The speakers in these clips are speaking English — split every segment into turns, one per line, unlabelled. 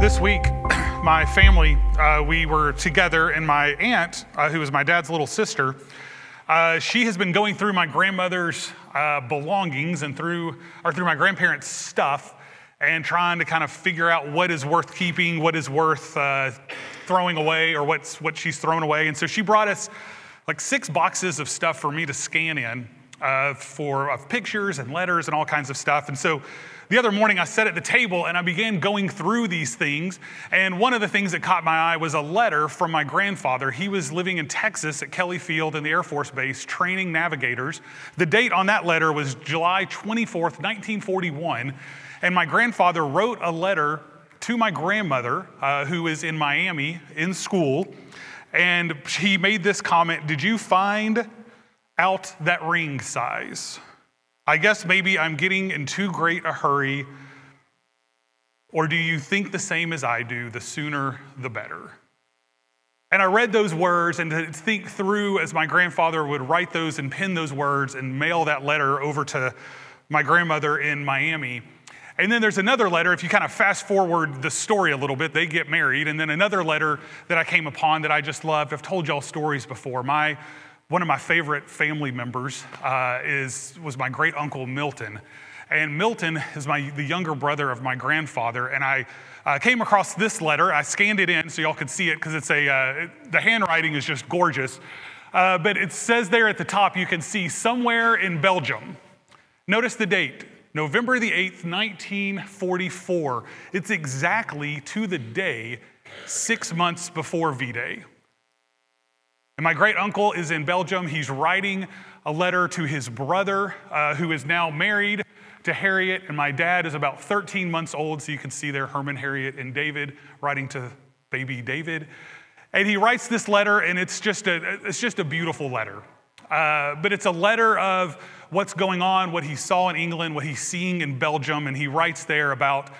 This week, my family, uh, we were together, and my aunt, uh, who is my dad's little sister, uh, she has been going through my grandmother's uh, belongings and through, or through my grandparents' stuff, and trying to kind of figure out what is worth keeping, what is worth uh, throwing away, or what's what she's thrown away. And so she brought us like six boxes of stuff for me to scan in uh, for of pictures and letters and all kinds of stuff. And so the other morning, I sat at the table and I began going through these things. And one of the things that caught my eye was a letter from my grandfather. He was living in Texas at Kelly Field in the Air Force Base training navigators. The date on that letter was July 24th, 1941. And my grandfather wrote a letter to my grandmother, uh, who is in Miami in school. And he made this comment Did you find out that ring size? I guess maybe I'm getting in too great a hurry. Or do you think the same as I do? The sooner, the better. And I read those words and to think through as my grandfather would write those and pin those words and mail that letter over to my grandmother in Miami. And then there's another letter, if you kind of fast forward the story a little bit, they get married. And then another letter that I came upon that I just loved. I've told y'all stories before. My one of my favorite family members uh, is, was my great uncle Milton. And Milton is my, the younger brother of my grandfather. And I uh, came across this letter. I scanned it in so y'all could see it because it's a, uh, it, the handwriting is just gorgeous. Uh, but it says there at the top, you can see somewhere in Belgium. Notice the date, November the 8th, 1944. It's exactly to the day six months before V Day. And my great uncle is in Belgium. He's writing a letter to his brother, uh, who is now married to Harriet. And my dad is about 13 months old. So you can see there Herman, Harriet, and David writing to baby David. And he writes this letter, and it's just a, it's just a beautiful letter. Uh, but it's a letter of what's going on, what he saw in England, what he's seeing in Belgium. And he writes there about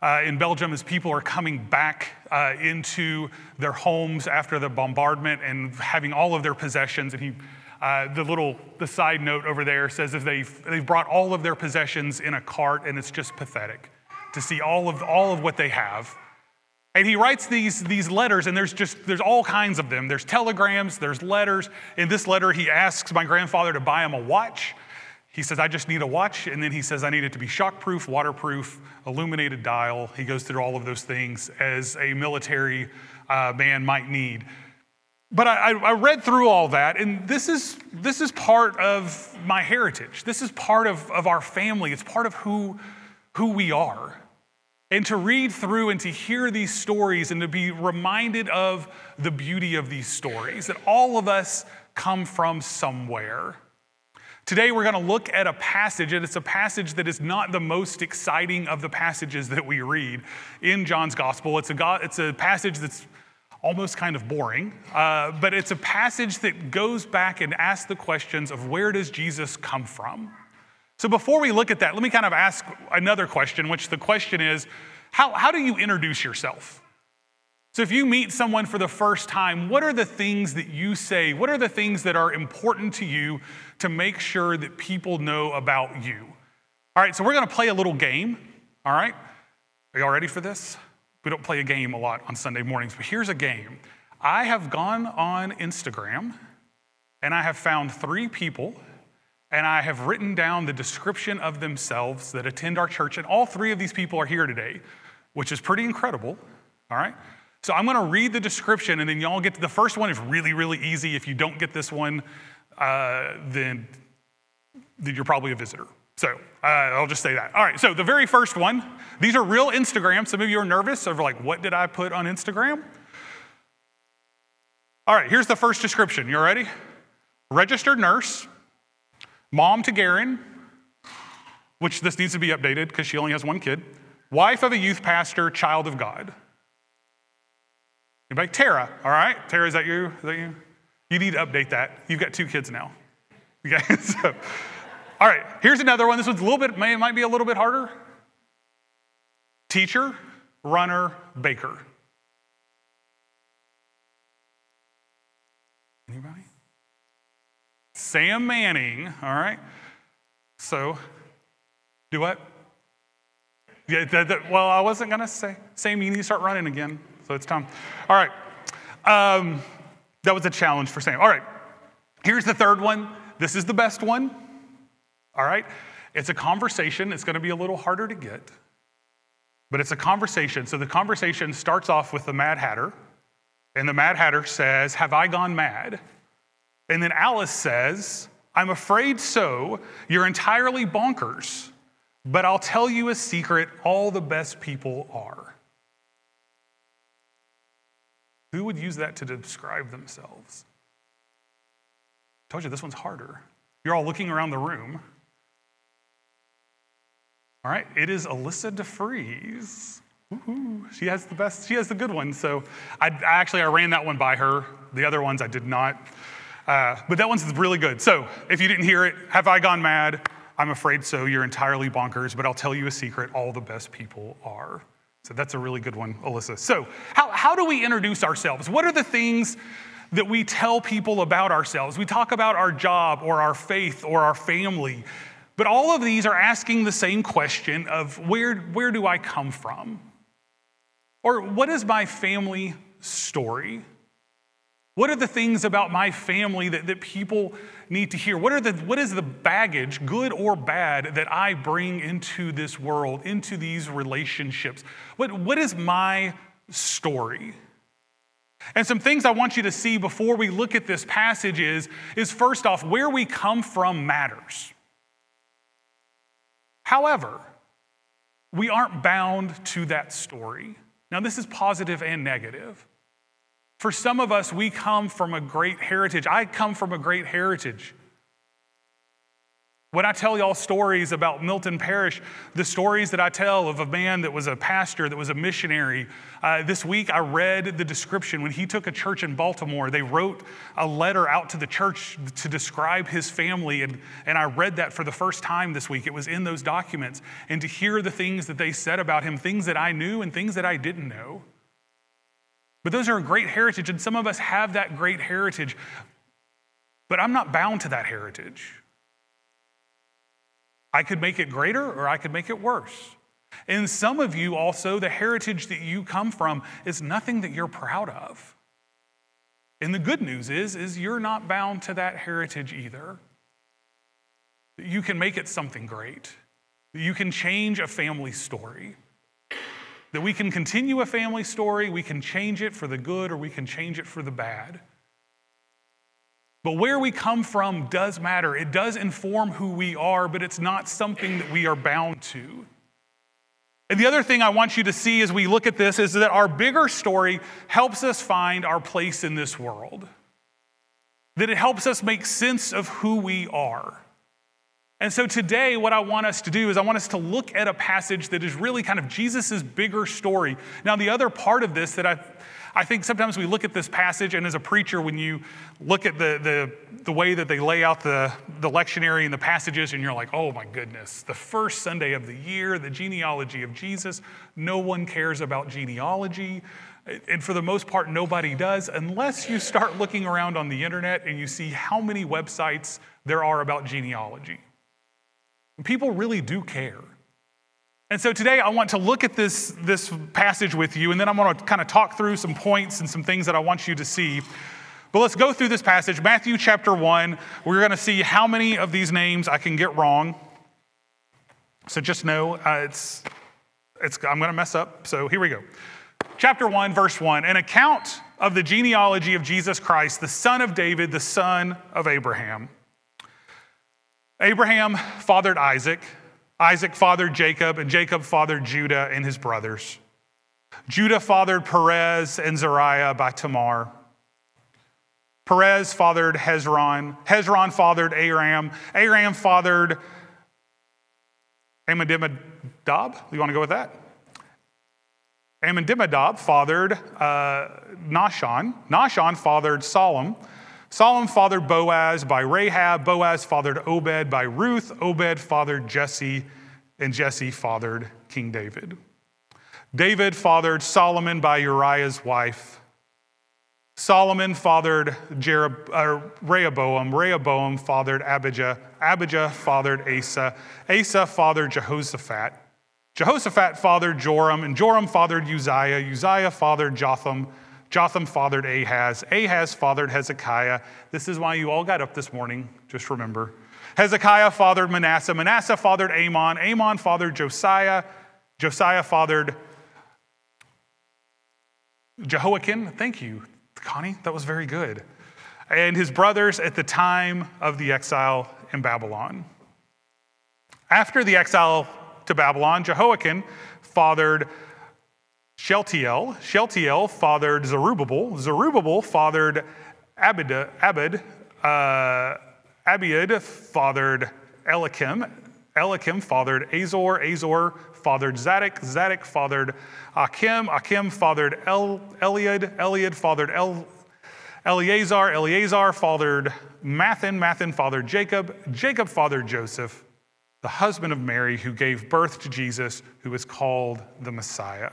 uh, in Belgium as people are coming back uh, into their homes after the bombardment and having all of their possessions. And he, uh, the little the side note over there says if they've, they've brought all of their possessions in a cart, and it's just pathetic to see all of all of what they have. And he writes these, these letters, and there's just there's all kinds of them. There's telegrams, there's letters. In this letter, he asks my grandfather to buy him a watch. He says, I just need a watch. And then he says, I need it to be shockproof, waterproof, illuminated dial. He goes through all of those things as a military uh, man might need. But I, I, read through all that, and this is, this is part of my heritage. This is part of, of our family. It's part of who, who we are. And to read through and to hear these stories and to be reminded of the beauty of these stories, that all of us come from somewhere. Today, we're going to look at a passage, and it's a passage that is not the most exciting of the passages that we read in John's gospel. It's a, it's a passage that's almost kind of boring, uh, but it's a passage that goes back and asks the questions of where does Jesus come from? So before we look at that, let me kind of ask another question, which the question is how, how do you introduce yourself? So, if you meet someone for the first time, what are the things that you say? What are the things that are important to you to make sure that people know about you? All right, so we're gonna play a little game. All right, are y'all ready for this? We don't play a game a lot on Sunday mornings, but here's a game. I have gone on Instagram and I have found three people and I have written down the description of themselves that attend our church, and all three of these people are here today, which is pretty incredible. All right. So I'm going to read the description, and then y'all get to the first one is really, really easy. If you don't get this one, uh, then, then you're probably a visitor. So uh, I'll just say that. All right, so the very first one, these are real Instagram. Some of you are nervous over like, what did I put on Instagram? All right, here's the first description. You ready? Registered nurse, mom to Garen, which this needs to be updated because she only has one kid, wife of a youth pastor, child of God. Anybody? Tara, all right? Tara, is that you? Is that you? You need to update that. You've got two kids now. Okay, so, all right, here's another one. This one's a little bit, may, might be a little bit harder. Teacher, runner, baker. Anybody? Sam Manning, all right? So, do what? Yeah, that, that, well, I wasn't going to say. Sam, you need to start running again. So it's time. All right. Um, that was a challenge for Sam. All right. Here's the third one. This is the best one. All right. It's a conversation. It's going to be a little harder to get, but it's a conversation. So the conversation starts off with the Mad Hatter, and the Mad Hatter says, Have I gone mad? And then Alice says, I'm afraid so. You're entirely bonkers. But I'll tell you a secret all the best people are. Who would use that to describe themselves? I told you this one's harder. You're all looking around the room. All right, it is Alyssa DeFries. She has the best, she has the good one. So I, I, actually I ran that one by her. The other ones I did not. Uh, but that one's really good. So if you didn't hear it, have I gone mad? I'm afraid so. You're entirely bonkers, but I'll tell you a secret all the best people are. So that's a really good one, Alyssa. So, how, how do we introduce ourselves? What are the things that we tell people about ourselves? We talk about our job or our faith or our family, but all of these are asking the same question of where, where do I come from? Or what is my family story? What are the things about my family that, that people need to hear? What, are the, what is the baggage, good or bad, that I bring into this world, into these relationships? What, what is my story? And some things I want you to see before we look at this passage is, is first off, where we come from matters. However, we aren't bound to that story. Now, this is positive and negative. For some of us, we come from a great heritage. I come from a great heritage. When I tell y'all stories about Milton Parish, the stories that I tell of a man that was a pastor, that was a missionary, uh, this week I read the description. When he took a church in Baltimore, they wrote a letter out to the church to describe his family. And, and I read that for the first time this week. It was in those documents. And to hear the things that they said about him, things that I knew and things that I didn't know. But those are a great heritage, and some of us have that great heritage. But I'm not bound to that heritage. I could make it greater or I could make it worse. And some of you also, the heritage that you come from is nothing that you're proud of. And the good news is, is you're not bound to that heritage either. You can make it something great. You can change a family story. That we can continue a family story, we can change it for the good or we can change it for the bad. But where we come from does matter. It does inform who we are, but it's not something that we are bound to. And the other thing I want you to see as we look at this is that our bigger story helps us find our place in this world, that it helps us make sense of who we are. And so today, what I want us to do is I want us to look at a passage that is really kind of Jesus' bigger story. Now, the other part of this that I I think sometimes we look at this passage, and as a preacher, when you look at the, the, the way that they lay out the, the lectionary and the passages, and you're like, oh my goodness, the first Sunday of the year, the genealogy of Jesus, no one cares about genealogy. And for the most part, nobody does, unless you start looking around on the internet and you see how many websites there are about genealogy. People really do care. And so today I want to look at this, this passage with you, and then I'm going to kind of talk through some points and some things that I want you to see. But let's go through this passage. Matthew chapter 1, we're going to see how many of these names I can get wrong. So just know uh, it's, it's, I'm going to mess up. So here we go. Chapter 1, verse 1 An account of the genealogy of Jesus Christ, the son of David, the son of Abraham. Abraham fathered Isaac. Isaac fathered Jacob, and Jacob fathered Judah and his brothers. Judah fathered Perez and Zariah by Tamar. Perez fathered Hezron. Hezron fathered Aram. Aram fathered Amminadab. You want to go with that? Amminadab fathered uh, Nahshon. Nahshon fathered Salmon. Solomon fathered Boaz by Rahab. Boaz fathered Obed by Ruth. Obed fathered Jesse, and Jesse fathered King David. David fathered Solomon by Uriah's wife. Solomon fathered Jerob- uh, Rehoboam. Rehoboam fathered Abijah. Abijah fathered Asa. Asa fathered Jehoshaphat. Jehoshaphat fathered Joram, and Joram fathered Uzziah. Uzziah fathered Jotham. Jotham fathered Ahaz. Ahaz fathered Hezekiah. This is why you all got up this morning, just remember. Hezekiah fathered Manasseh. Manasseh fathered Amon. Amon fathered Josiah. Josiah fathered Jehoiakim. Thank you, Connie. That was very good. And his brothers at the time of the exile in Babylon. After the exile to Babylon, Jehoiakim fathered Shealtiel. Shealtiel fathered Zerubbabel. Zerubbabel fathered Abid. Abid. Uh, fathered Eliakim. Eliakim fathered Azor. Azor fathered Zadok. Zadok fathered Akim. Akim fathered El, Eliad. Eliad fathered El, Eleazar. Eleazar fathered Matthan. Matthan fathered Jacob. Jacob fathered Joseph, the husband of Mary, who gave birth to Jesus, who is called the Messiah.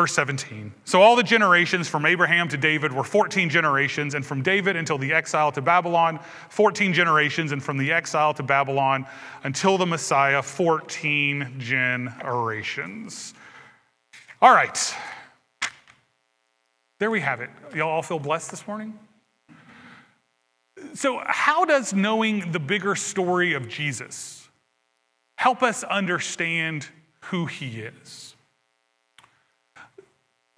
Verse 17. So all the generations from Abraham to David were 14 generations, and from David until the exile to Babylon, 14 generations, and from the exile to Babylon until the Messiah, 14 generations. All right. There we have it. Y'all all feel blessed this morning? So, how does knowing the bigger story of Jesus help us understand who he is?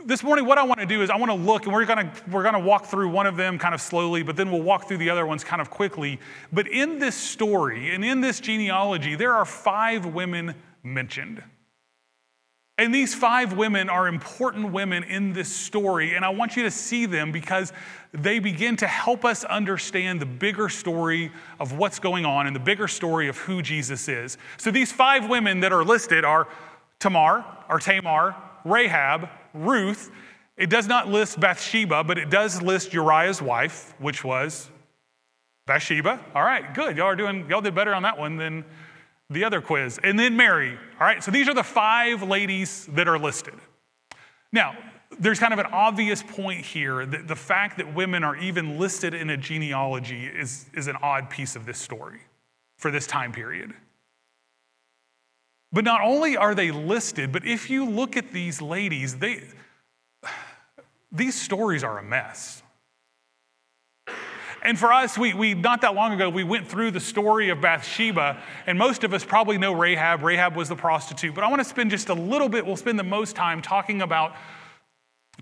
This morning, what I want to do is I want to look, and we're going to we're going to walk through one of them kind of slowly, but then we'll walk through the other ones kind of quickly. But in this story and in this genealogy, there are five women mentioned. And these five women are important women in this story, and I want you to see them because they begin to help us understand the bigger story of what's going on and the bigger story of who Jesus is. So these five women that are listed are Tamar, or Tamar, Rahab, Ruth. It does not list Bathsheba, but it does list Uriah's wife, which was Bathsheba. All right, good. Y'all are doing, y'all did better on that one than the other quiz. And then Mary. All right, so these are the five ladies that are listed. Now, there's kind of an obvious point here that the fact that women are even listed in a genealogy is, is an odd piece of this story for this time period. But not only are they listed, but if you look at these ladies, they, these stories are a mess. And for us, we, we not that long ago, we went through the story of Bathsheba, and most of us probably know Rahab. Rahab was the prostitute. But I want to spend just a little bit, we'll spend the most time talking about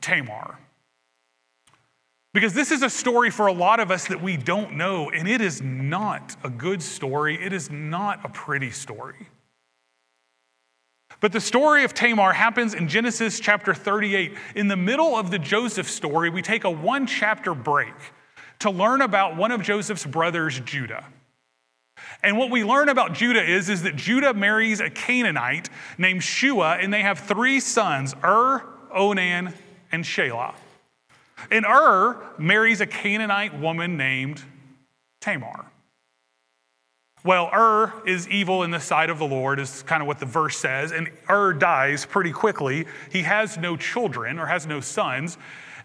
Tamar. Because this is a story for a lot of us that we don't know, and it is not a good story. It is not a pretty story. But the story of Tamar happens in Genesis chapter 38. In the middle of the Joseph story, we take a one chapter break to learn about one of Joseph's brothers, Judah. And what we learn about Judah is, is that Judah marries a Canaanite named Shua, and they have three sons Ur, Onan, and Shelah. And Ur marries a Canaanite woman named Tamar. Well, Ur is evil in the sight of the Lord, is kind of what the verse says, and Ur dies pretty quickly. He has no children or has no sons.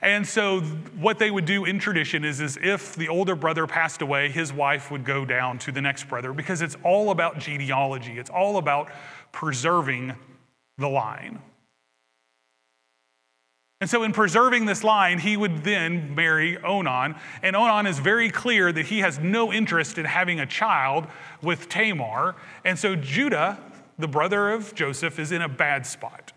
And so, what they would do in tradition is, is if the older brother passed away, his wife would go down to the next brother because it's all about genealogy, it's all about preserving the line. And so, in preserving this line, he would then marry Onan. And Onan is very clear that he has no interest in having a child with Tamar. And so, Judah, the brother of Joseph, is in a bad spot.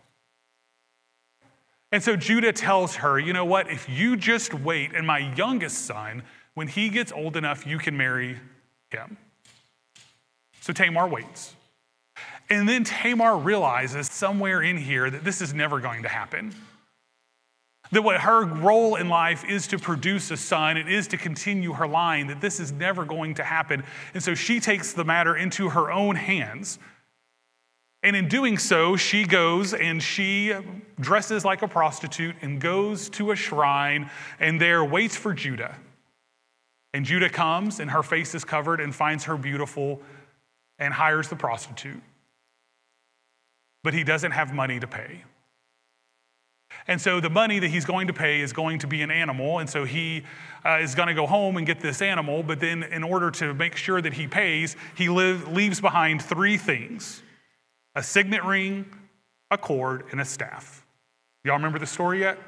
And so, Judah tells her, you know what? If you just wait, and my youngest son, when he gets old enough, you can marry him. So, Tamar waits. And then Tamar realizes somewhere in here that this is never going to happen. That what her role in life is to produce a son, it is to continue her line, that this is never going to happen. And so she takes the matter into her own hands. And in doing so, she goes and she dresses like a prostitute and goes to a shrine and there waits for Judah. And Judah comes and her face is covered and finds her beautiful and hires the prostitute. But he doesn't have money to pay. And so the money that he's going to pay is going to be an animal. And so he uh, is going to go home and get this animal. But then, in order to make sure that he pays, he live, leaves behind three things a signet ring, a cord, and a staff. Y'all remember the story yet?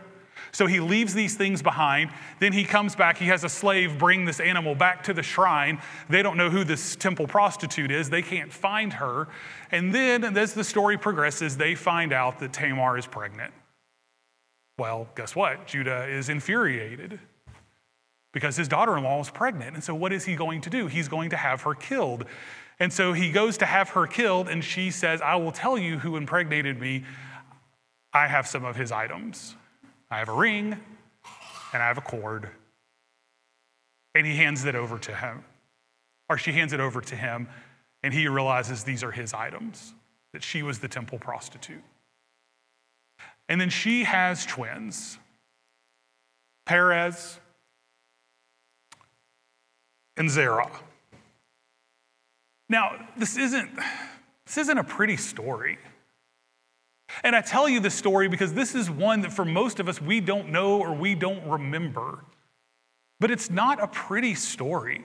So he leaves these things behind. Then he comes back. He has a slave bring this animal back to the shrine. They don't know who this temple prostitute is. They can't find her. And then, as the story progresses, they find out that Tamar is pregnant. Well, guess what? Judah is infuriated because his daughter in law is pregnant. And so, what is he going to do? He's going to have her killed. And so, he goes to have her killed, and she says, I will tell you who impregnated me. I have some of his items. I have a ring and I have a cord. And he hands it over to him. Or she hands it over to him, and he realizes these are his items, that she was the temple prostitute. And then she has twins Perez and Zerah. Now, this isn't, this isn't a pretty story. And I tell you this story because this is one that for most of us we don't know or we don't remember. But it's not a pretty story.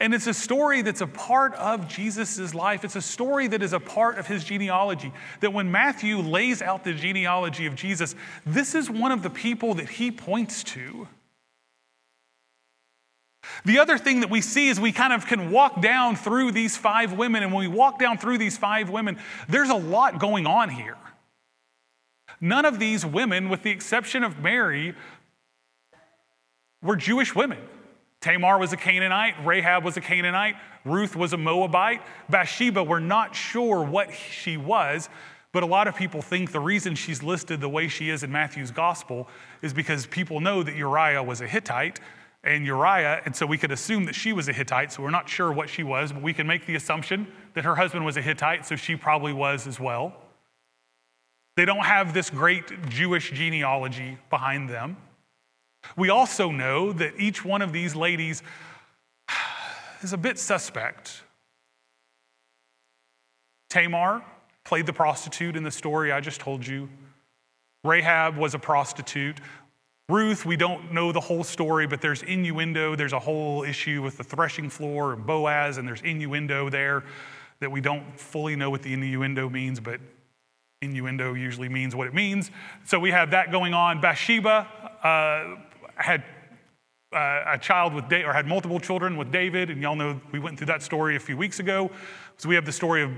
And it's a story that's a part of Jesus' life. It's a story that is a part of his genealogy. That when Matthew lays out the genealogy of Jesus, this is one of the people that he points to. The other thing that we see is we kind of can walk down through these five women, and when we walk down through these five women, there's a lot going on here. None of these women, with the exception of Mary, were Jewish women. Tamar was a Canaanite, Rahab was a Canaanite, Ruth was a Moabite, Bathsheba, we're not sure what she was, but a lot of people think the reason she's listed the way she is in Matthew's gospel is because people know that Uriah was a Hittite and Uriah, and so we could assume that she was a Hittite, so we're not sure what she was, but we can make the assumption that her husband was a Hittite, so she probably was as well. They don't have this great Jewish genealogy behind them. We also know that each one of these ladies is a bit suspect. Tamar played the prostitute in the story I just told you. Rahab was a prostitute. Ruth, we don't know the whole story, but there's innuendo. There's a whole issue with the threshing floor and Boaz, and there's innuendo there that we don't fully know what the innuendo means, but innuendo usually means what it means. So we have that going on. Bathsheba uh, had uh, a child with, da- or had multiple children with David, and y'all know we went through that story a few weeks ago. So we have the story of,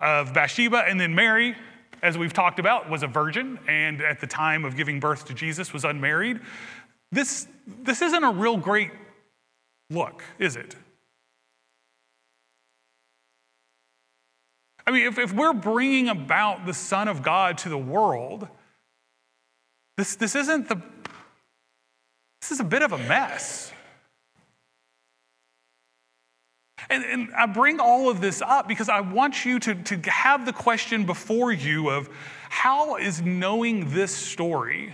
of Bathsheba, and then Mary, as we've talked about, was a virgin and at the time of giving birth to Jesus was unmarried. This, this isn't a real great look, is it? I mean, if, if we're bringing about the Son of God to the world, this, this isn't the, this is a bit of a mess. And, and, I bring all of this up because I want you to, to have the question before you of how is knowing this story,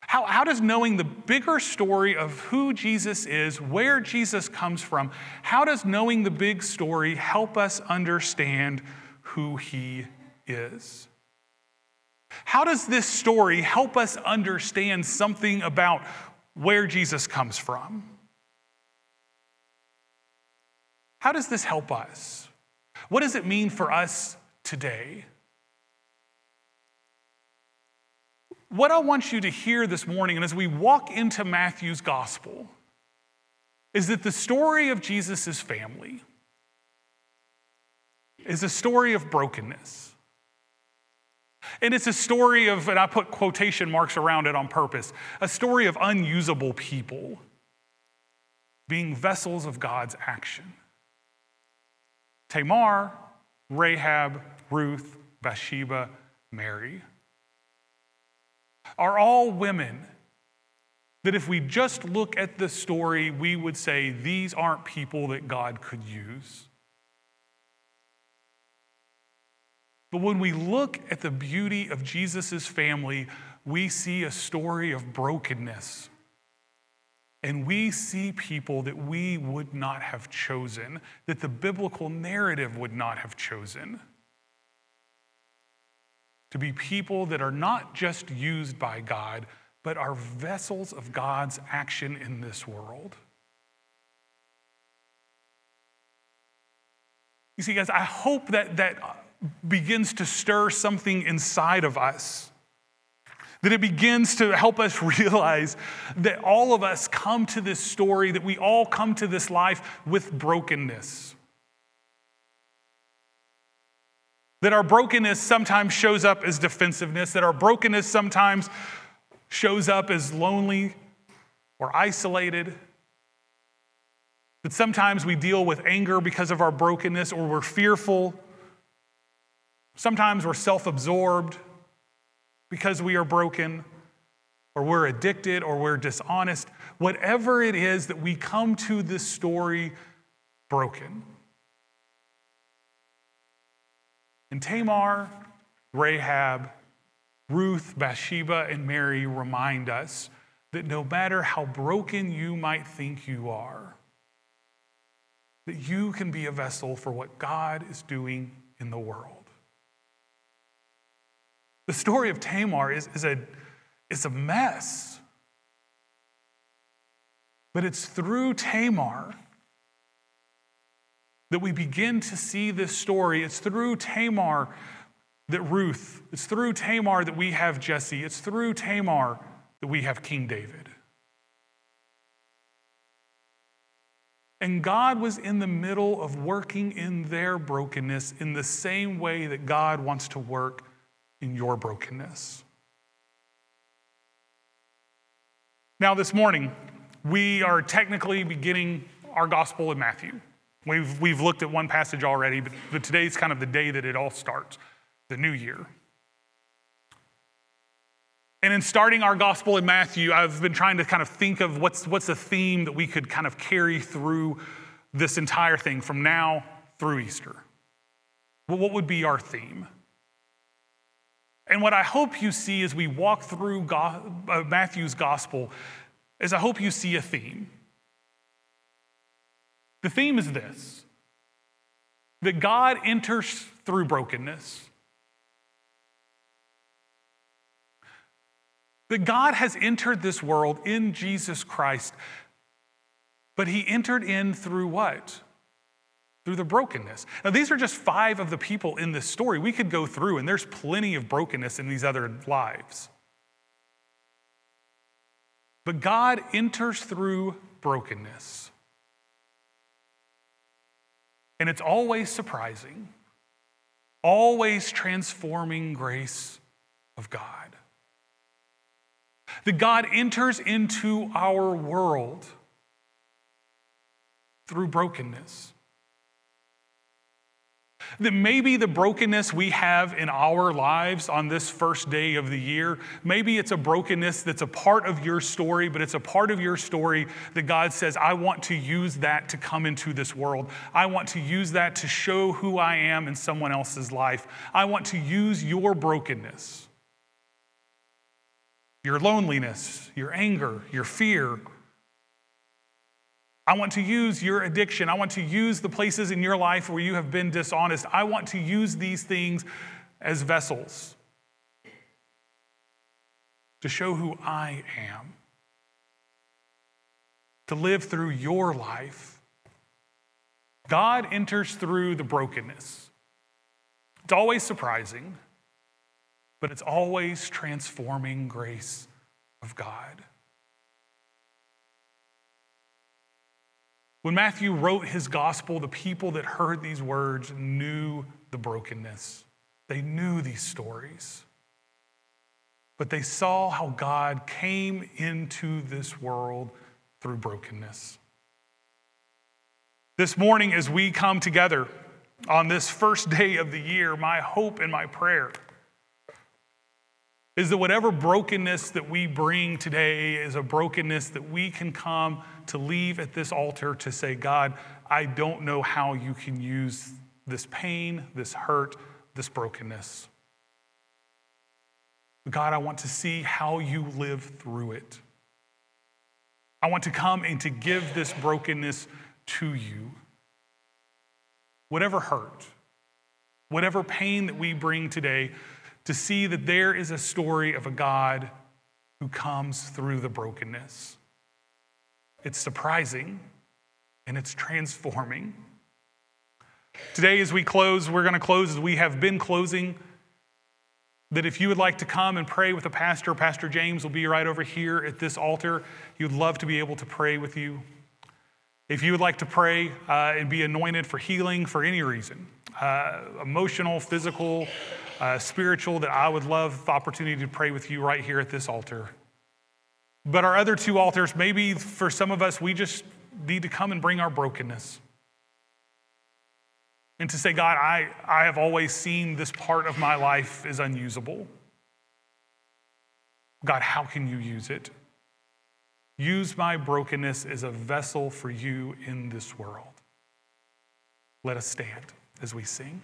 how, how does knowing the bigger story of who Jesus is, where Jesus comes from, how does knowing the big story help us understand who he is? How does this story help us understand something about where Jesus comes from? How does this help us? What does it mean for us today? What I want you to hear this morning, and as we walk into Matthew's gospel, is that the story of Jesus' family is a story of brokenness. And it's a story of, and I put quotation marks around it on purpose, a story of unusable people being vessels of God's action. Tamar, Rahab, Ruth, Bathsheba, Mary are all women that if we just look at the story, we would say these aren't people that God could use. But when we look at the beauty of Jesus' family, we see a story of brokenness and we see people that we would not have chosen, that the biblical narrative would not have chosen. To be people that are not just used by God, but are vessels of God's action in this world. You see, guys, I hope that that begins to stir something inside of us. That it begins to help us realize that all of us come to this story, that we all come to this life with brokenness. That our brokenness sometimes shows up as defensiveness, that our brokenness sometimes shows up as lonely or isolated. That sometimes we deal with anger because of our brokenness or we're fearful. Sometimes we're self absorbed because we are broken or we're addicted or we're dishonest. Whatever it is that we come to this story broken. And Tamar, Rahab, Ruth, Bathsheba, and Mary remind us that no matter how broken you might think you are, that you can be a vessel for what God is doing in the world. The story of Tamar is, is, a, is a mess. But it's through Tamar that we begin to see this story. It's through Tamar that Ruth, it's through Tamar that we have Jesse, it's through Tamar that we have King David. And God was in the middle of working in their brokenness in the same way that God wants to work in your brokenness. Now, this morning, we are technically beginning our gospel in Matthew. We've, we've looked at one passage already, but, but today's kind of the day that it all starts, the new year. And in starting our gospel in Matthew, I've been trying to kind of think of what's, what's a theme that we could kind of carry through this entire thing from now through Easter. Well, what would be our theme? And what I hope you see as we walk through go- uh, Matthew's gospel is I hope you see a theme. The theme is this that God enters through brokenness. That God has entered this world in Jesus Christ, but he entered in through what? Through the brokenness. Now, these are just five of the people in this story. We could go through, and there's plenty of brokenness in these other lives. But God enters through brokenness. And it's always surprising, always transforming grace of God. That God enters into our world through brokenness. That maybe the brokenness we have in our lives on this first day of the year, maybe it's a brokenness that's a part of your story, but it's a part of your story that God says, I want to use that to come into this world. I want to use that to show who I am in someone else's life. I want to use your brokenness, your loneliness, your anger, your fear, I want to use your addiction. I want to use the places in your life where you have been dishonest. I want to use these things as vessels to show who I am, to live through your life. God enters through the brokenness. It's always surprising, but it's always transforming grace of God. When Matthew wrote his gospel, the people that heard these words knew the brokenness. They knew these stories. But they saw how God came into this world through brokenness. This morning, as we come together on this first day of the year, my hope and my prayer is that whatever brokenness that we bring today is a brokenness that we can come to leave at this altar to say, God, I don't know how you can use this pain, this hurt, this brokenness. God, I want to see how you live through it. I want to come and to give this brokenness to you. Whatever hurt, whatever pain that we bring today, to see that there is a story of a God who comes through the brokenness. It's surprising and it's transforming. Today, as we close, we're going to close as we have been closing. That if you would like to come and pray with a pastor, Pastor James will be right over here at this altar. He would love to be able to pray with you. If you would like to pray uh, and be anointed for healing for any reason, uh, emotional, physical, uh, spiritual, that I would love the opportunity to pray with you right here at this altar. But our other two altars, maybe for some of us, we just need to come and bring our brokenness. And to say, God, I, I have always seen this part of my life is unusable. God, how can you use it? Use my brokenness as a vessel for you in this world. Let us stand as we sing.